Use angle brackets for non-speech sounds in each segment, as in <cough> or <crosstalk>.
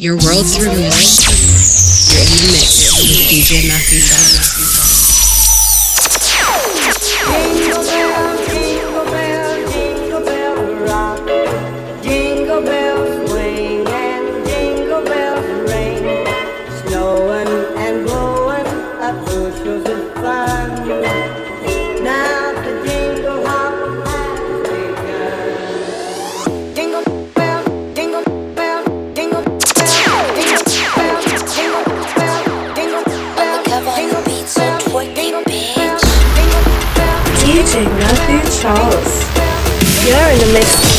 Your world through music. You're in the mix with DJ Matthew Fox. Charles. You're in the mix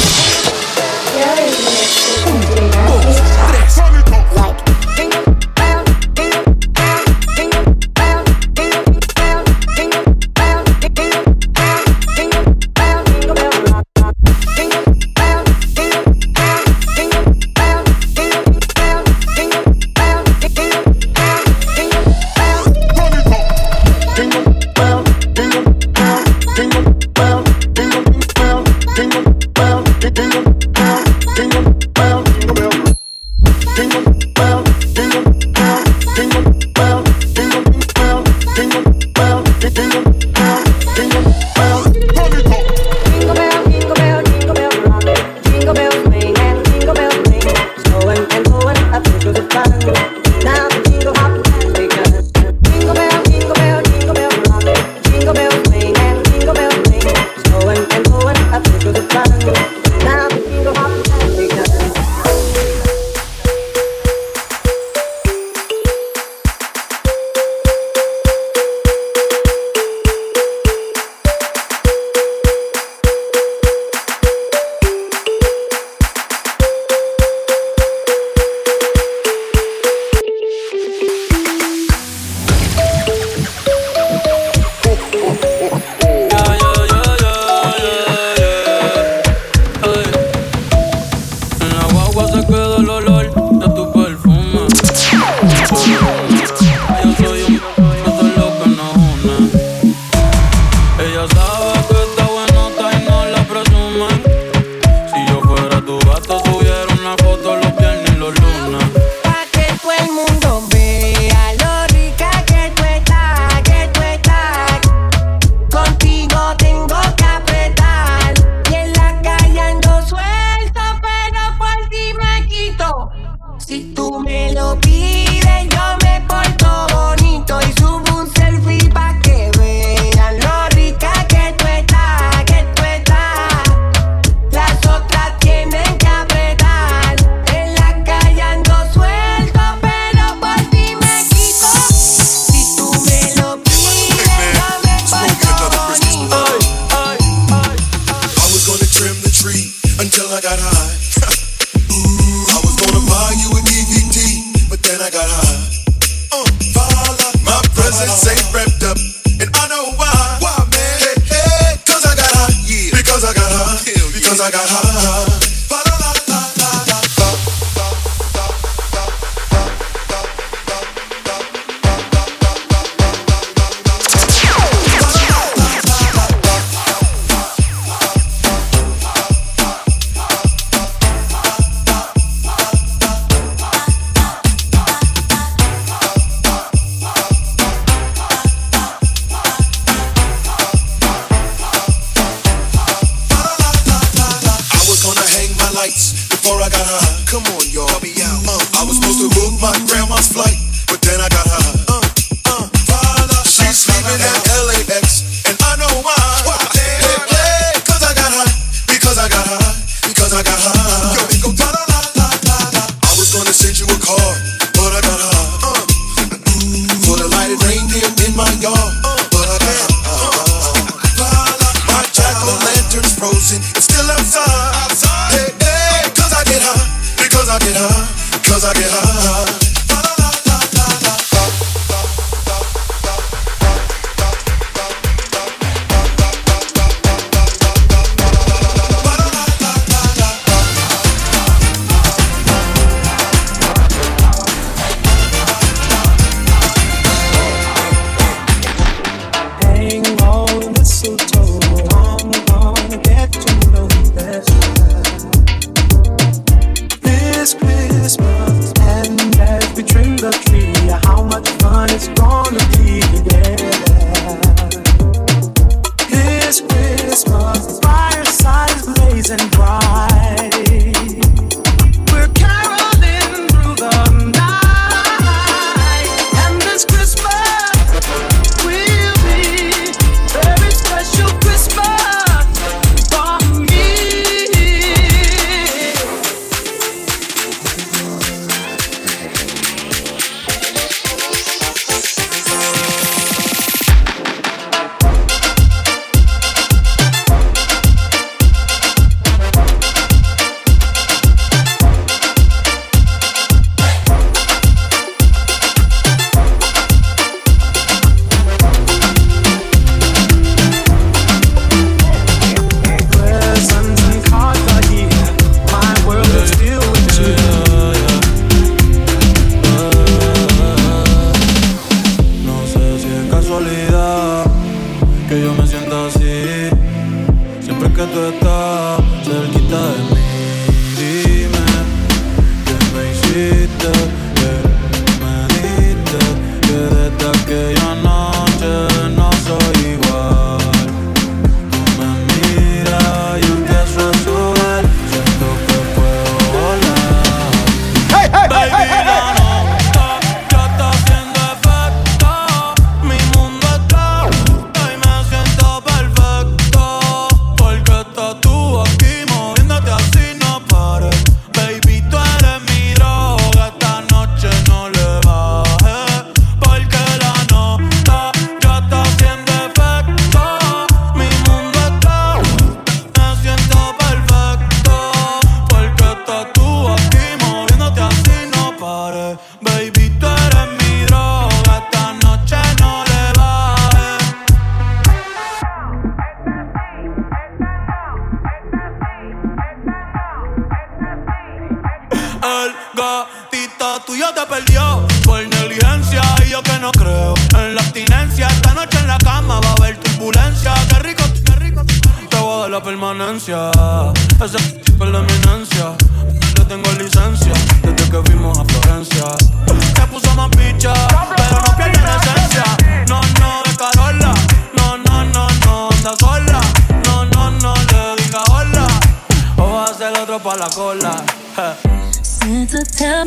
Tell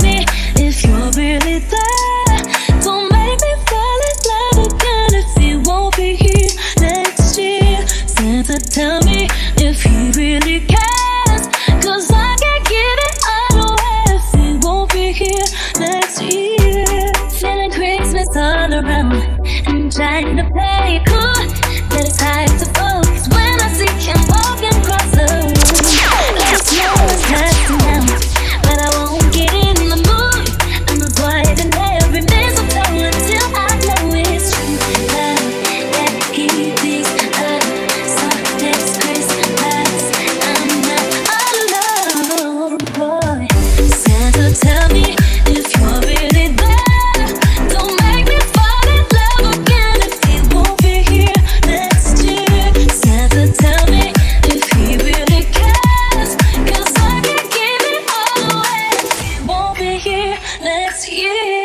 next year.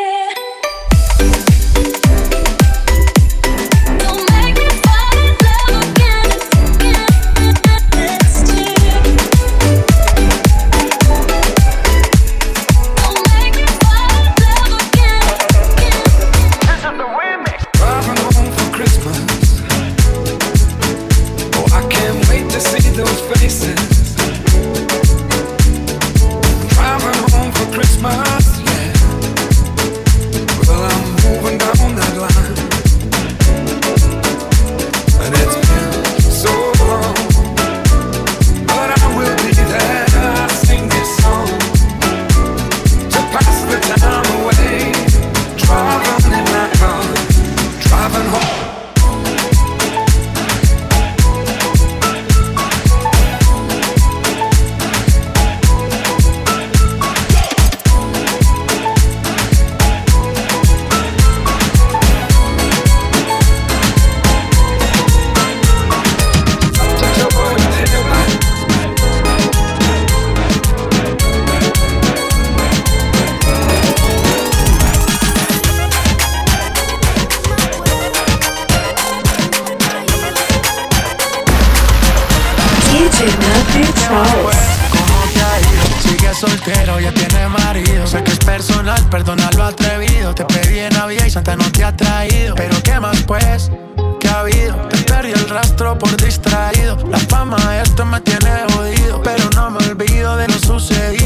ya tiene marido. Sé que es personal, perdona lo atrevido. Te pedí en Navidad y Santa no te ha traído. Pero qué más pues, que ha habido. Te perdí el rastro por distraído. La fama esto me tiene jodido, pero no me olvido de lo sucedido.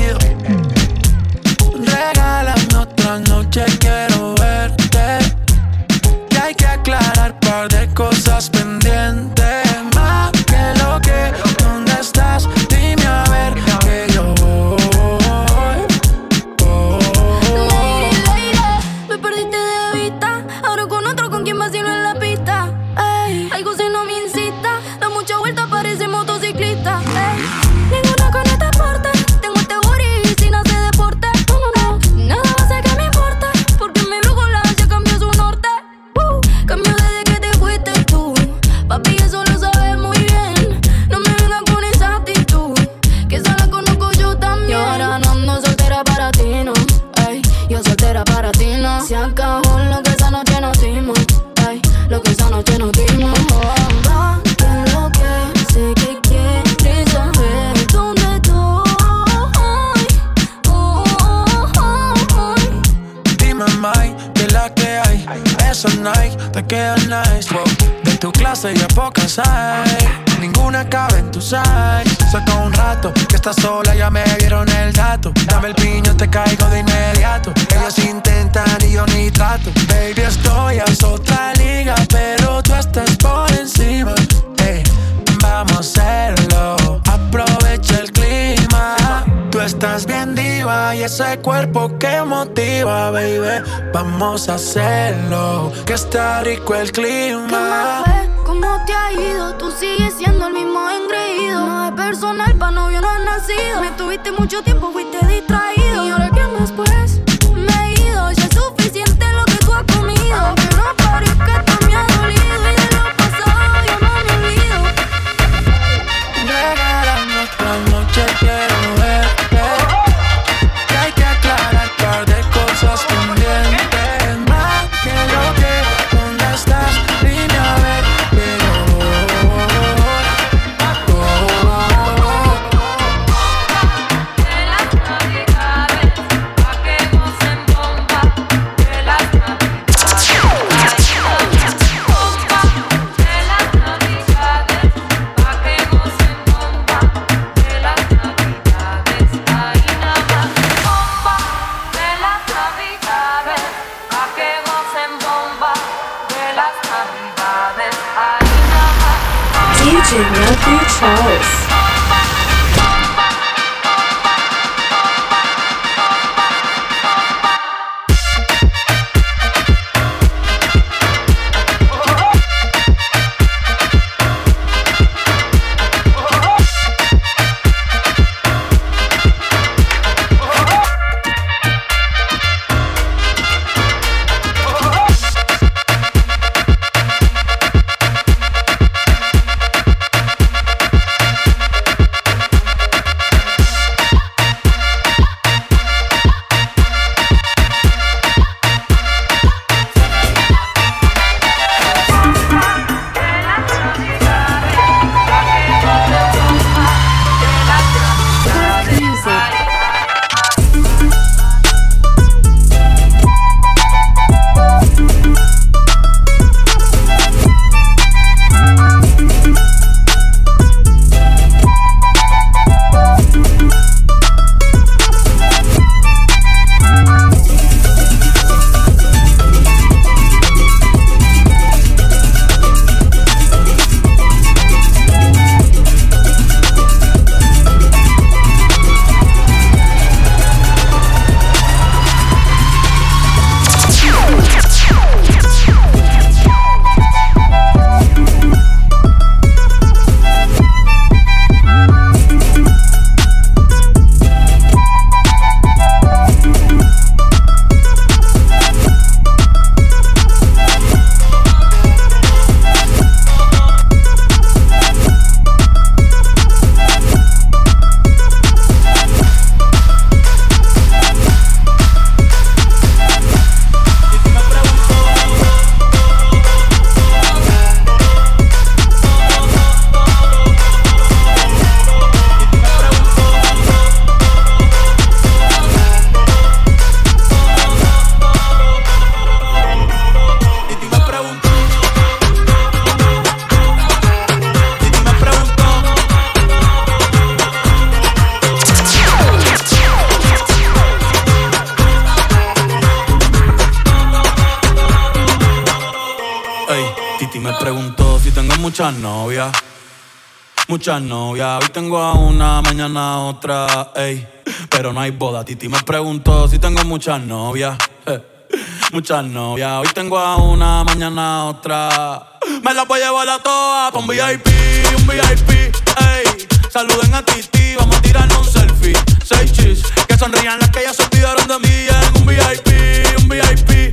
nice, wow. De tu clase ya pocas hay ninguna cabe en tus eyes. Saca un rato, que estás sola, ya me dieron el dato. Dame el piño, te caigo de inmediato. Ellos intentan y yo ni trato. Baby, estoy a otra liga, pero tú estás por encima. Hey, vamos a hacerlo, aprovecha el clima. Tú estás bien y ese cuerpo que motiva, baby. Vamos a hacerlo, que está rico el clima. ¿Qué ¿Cómo te ha ido? Tú sigues siendo el mismo engreído. No es personal, pa' novio no has nacido. Me tuviste mucho tiempo, fuiste distraído. Y ahora, ¿qué más puedo? Muchas novias, hoy tengo a una, mañana otra, ey. Pero no hay boda, Titi me preguntó si tengo muchas novias. Muchas novias, hoy tengo a una, mañana otra. Me la voy a llevar a todas con VIP, un VIP, ey. Saluden a Titi, vamos a tirarnos un selfie. Seis chis, que sonrían las que ya se olvidaron de mí en un VIP, un VIP.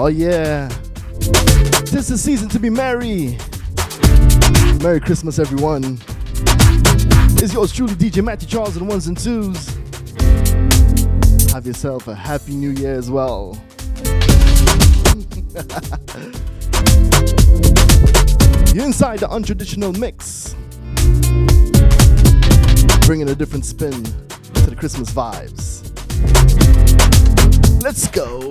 Oh yeah. This is season to be merry. Merry Christmas, everyone. It's yours truly, DJ Matthew Charles and ones and twos. Have yourself a happy new year as well. <laughs> You're inside the untraditional mix. Bringing a different spin to the Christmas vibes. Let's go.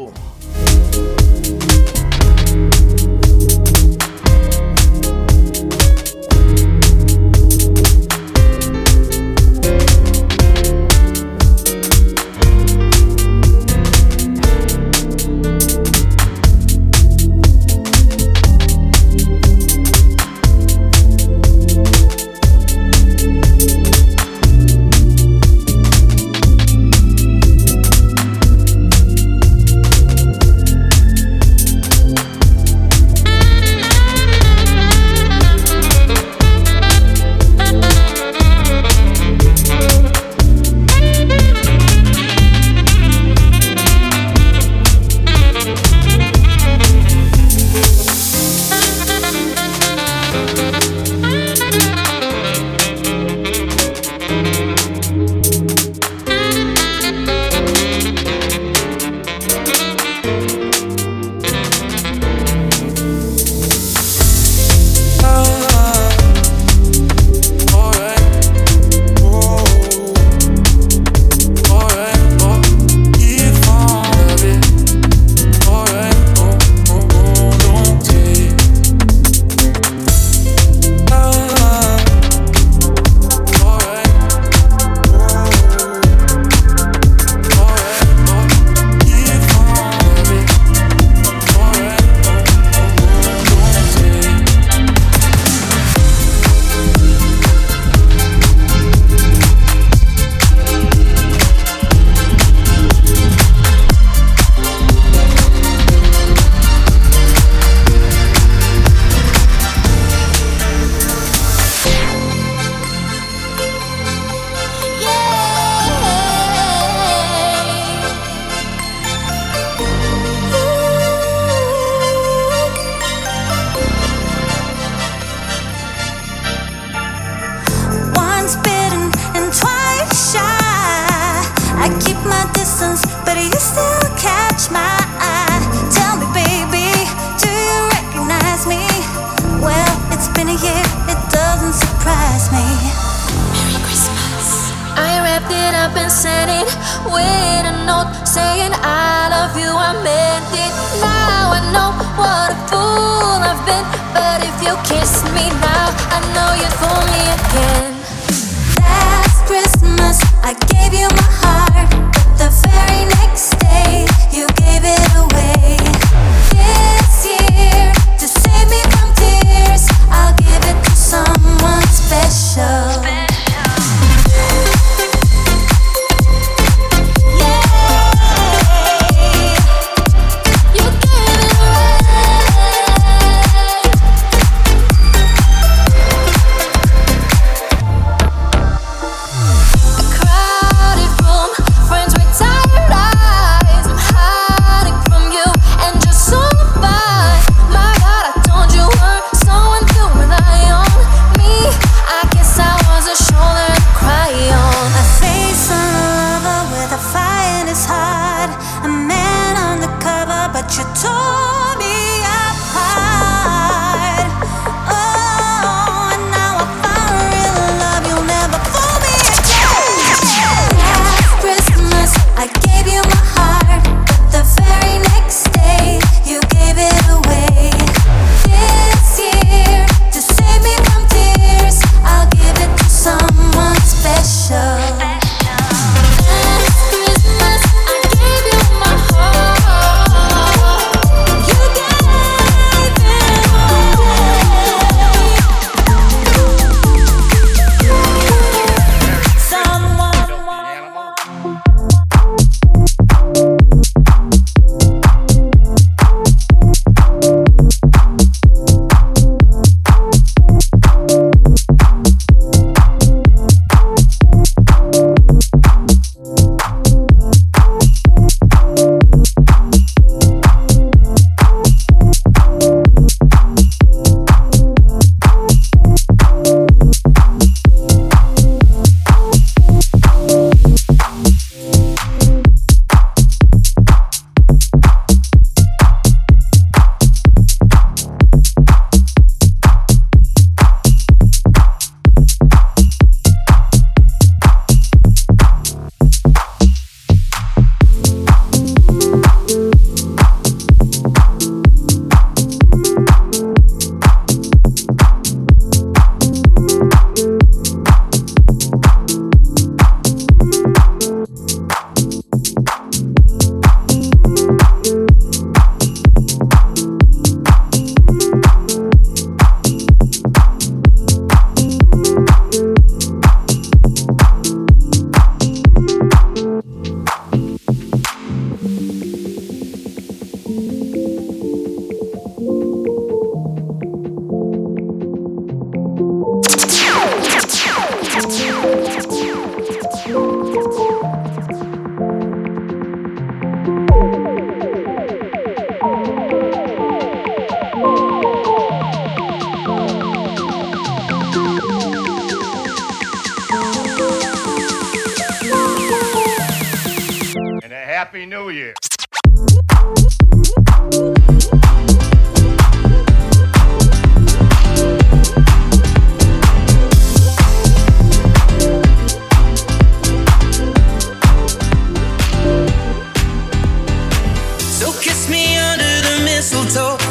I meant it. Now I know what a fool I've been. But if you kiss me now, I know you fool me again. Last Christmas, I gave you my. So kiss me under the mistletoe.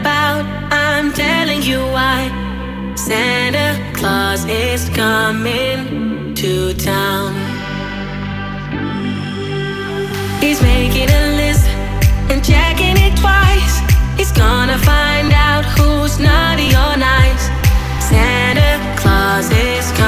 about. I'm telling you why. Santa Claus is coming to town. He's making a list and checking it twice. He's gonna find out who's naughty or nice. Santa Claus is coming.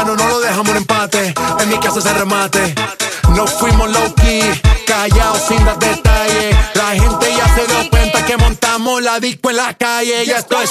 mano, no lo dejamos en empate. En mi casa se remate. No fuimos low key, callados sin dar detalles. La gente ya se dio cuenta que montamos la disco en la calle. Y esto es.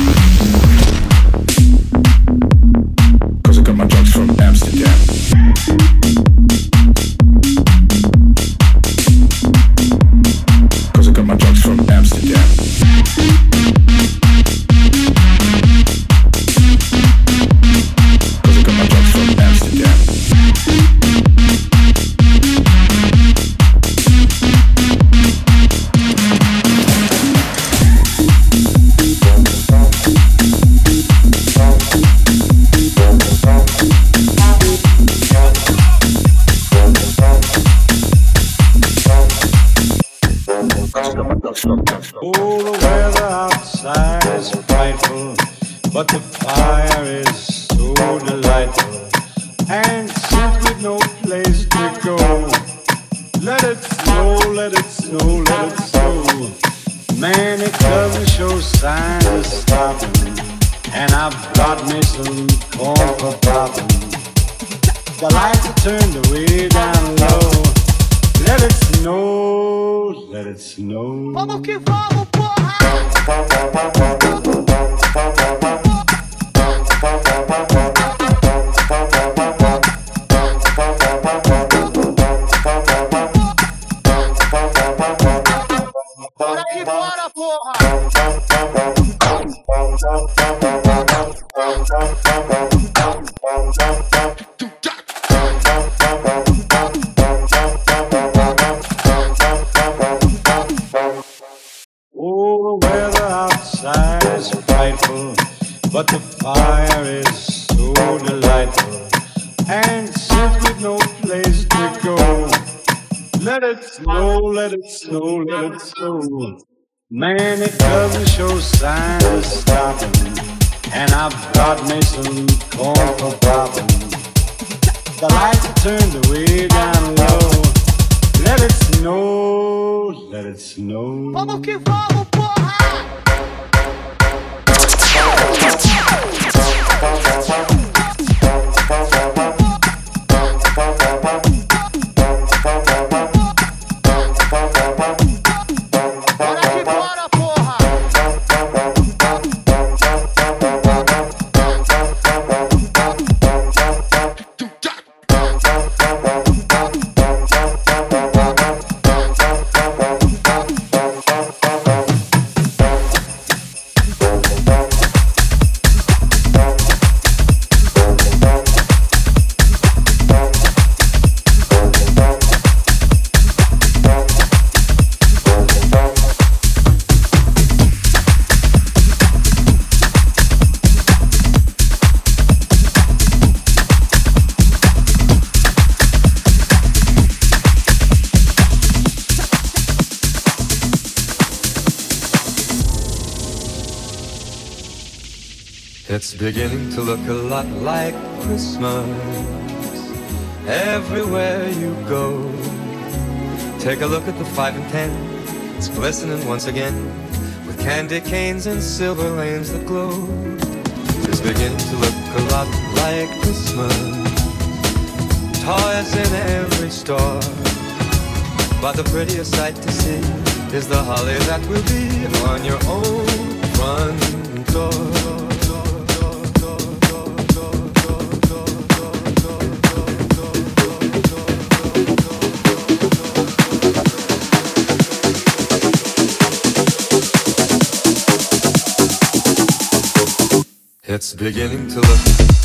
Man, it doesn't show signs of stopping. And I've got me some corn for popping. The lights are turned way down low. Let it snow, let it snow. Vamos que vamos, porra! It's beginning to look a lot like Christmas everywhere you go. Take a look at the 5 and 10, it's glistening once again with candy canes and silver lanes that glow. It's beginning to look a lot like Christmas. Toys in every store. But the prettiest sight to see is the holly that will be on your own front door. It's beginning to look.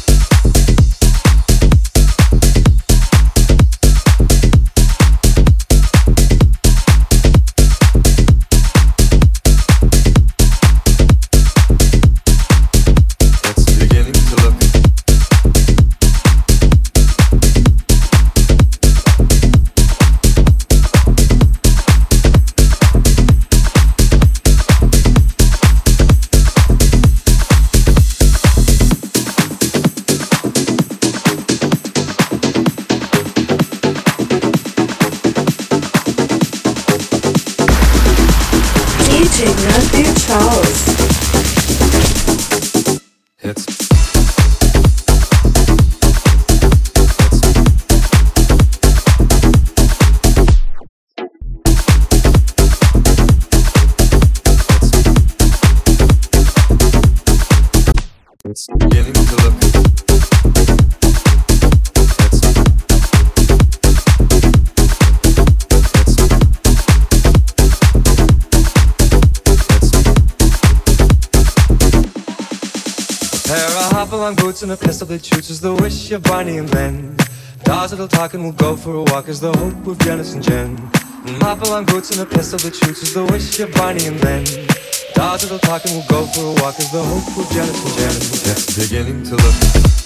The wish of Barney and Ben. Dolls that'll talk and we'll go for a walk is the hope of Janice and Jen. And hop-along boots and a pistol that shoots is the wish of Barney and Ben. Dolls that'll talk and we'll go for a walk is the hope of Janice and Jen. It's beginning to look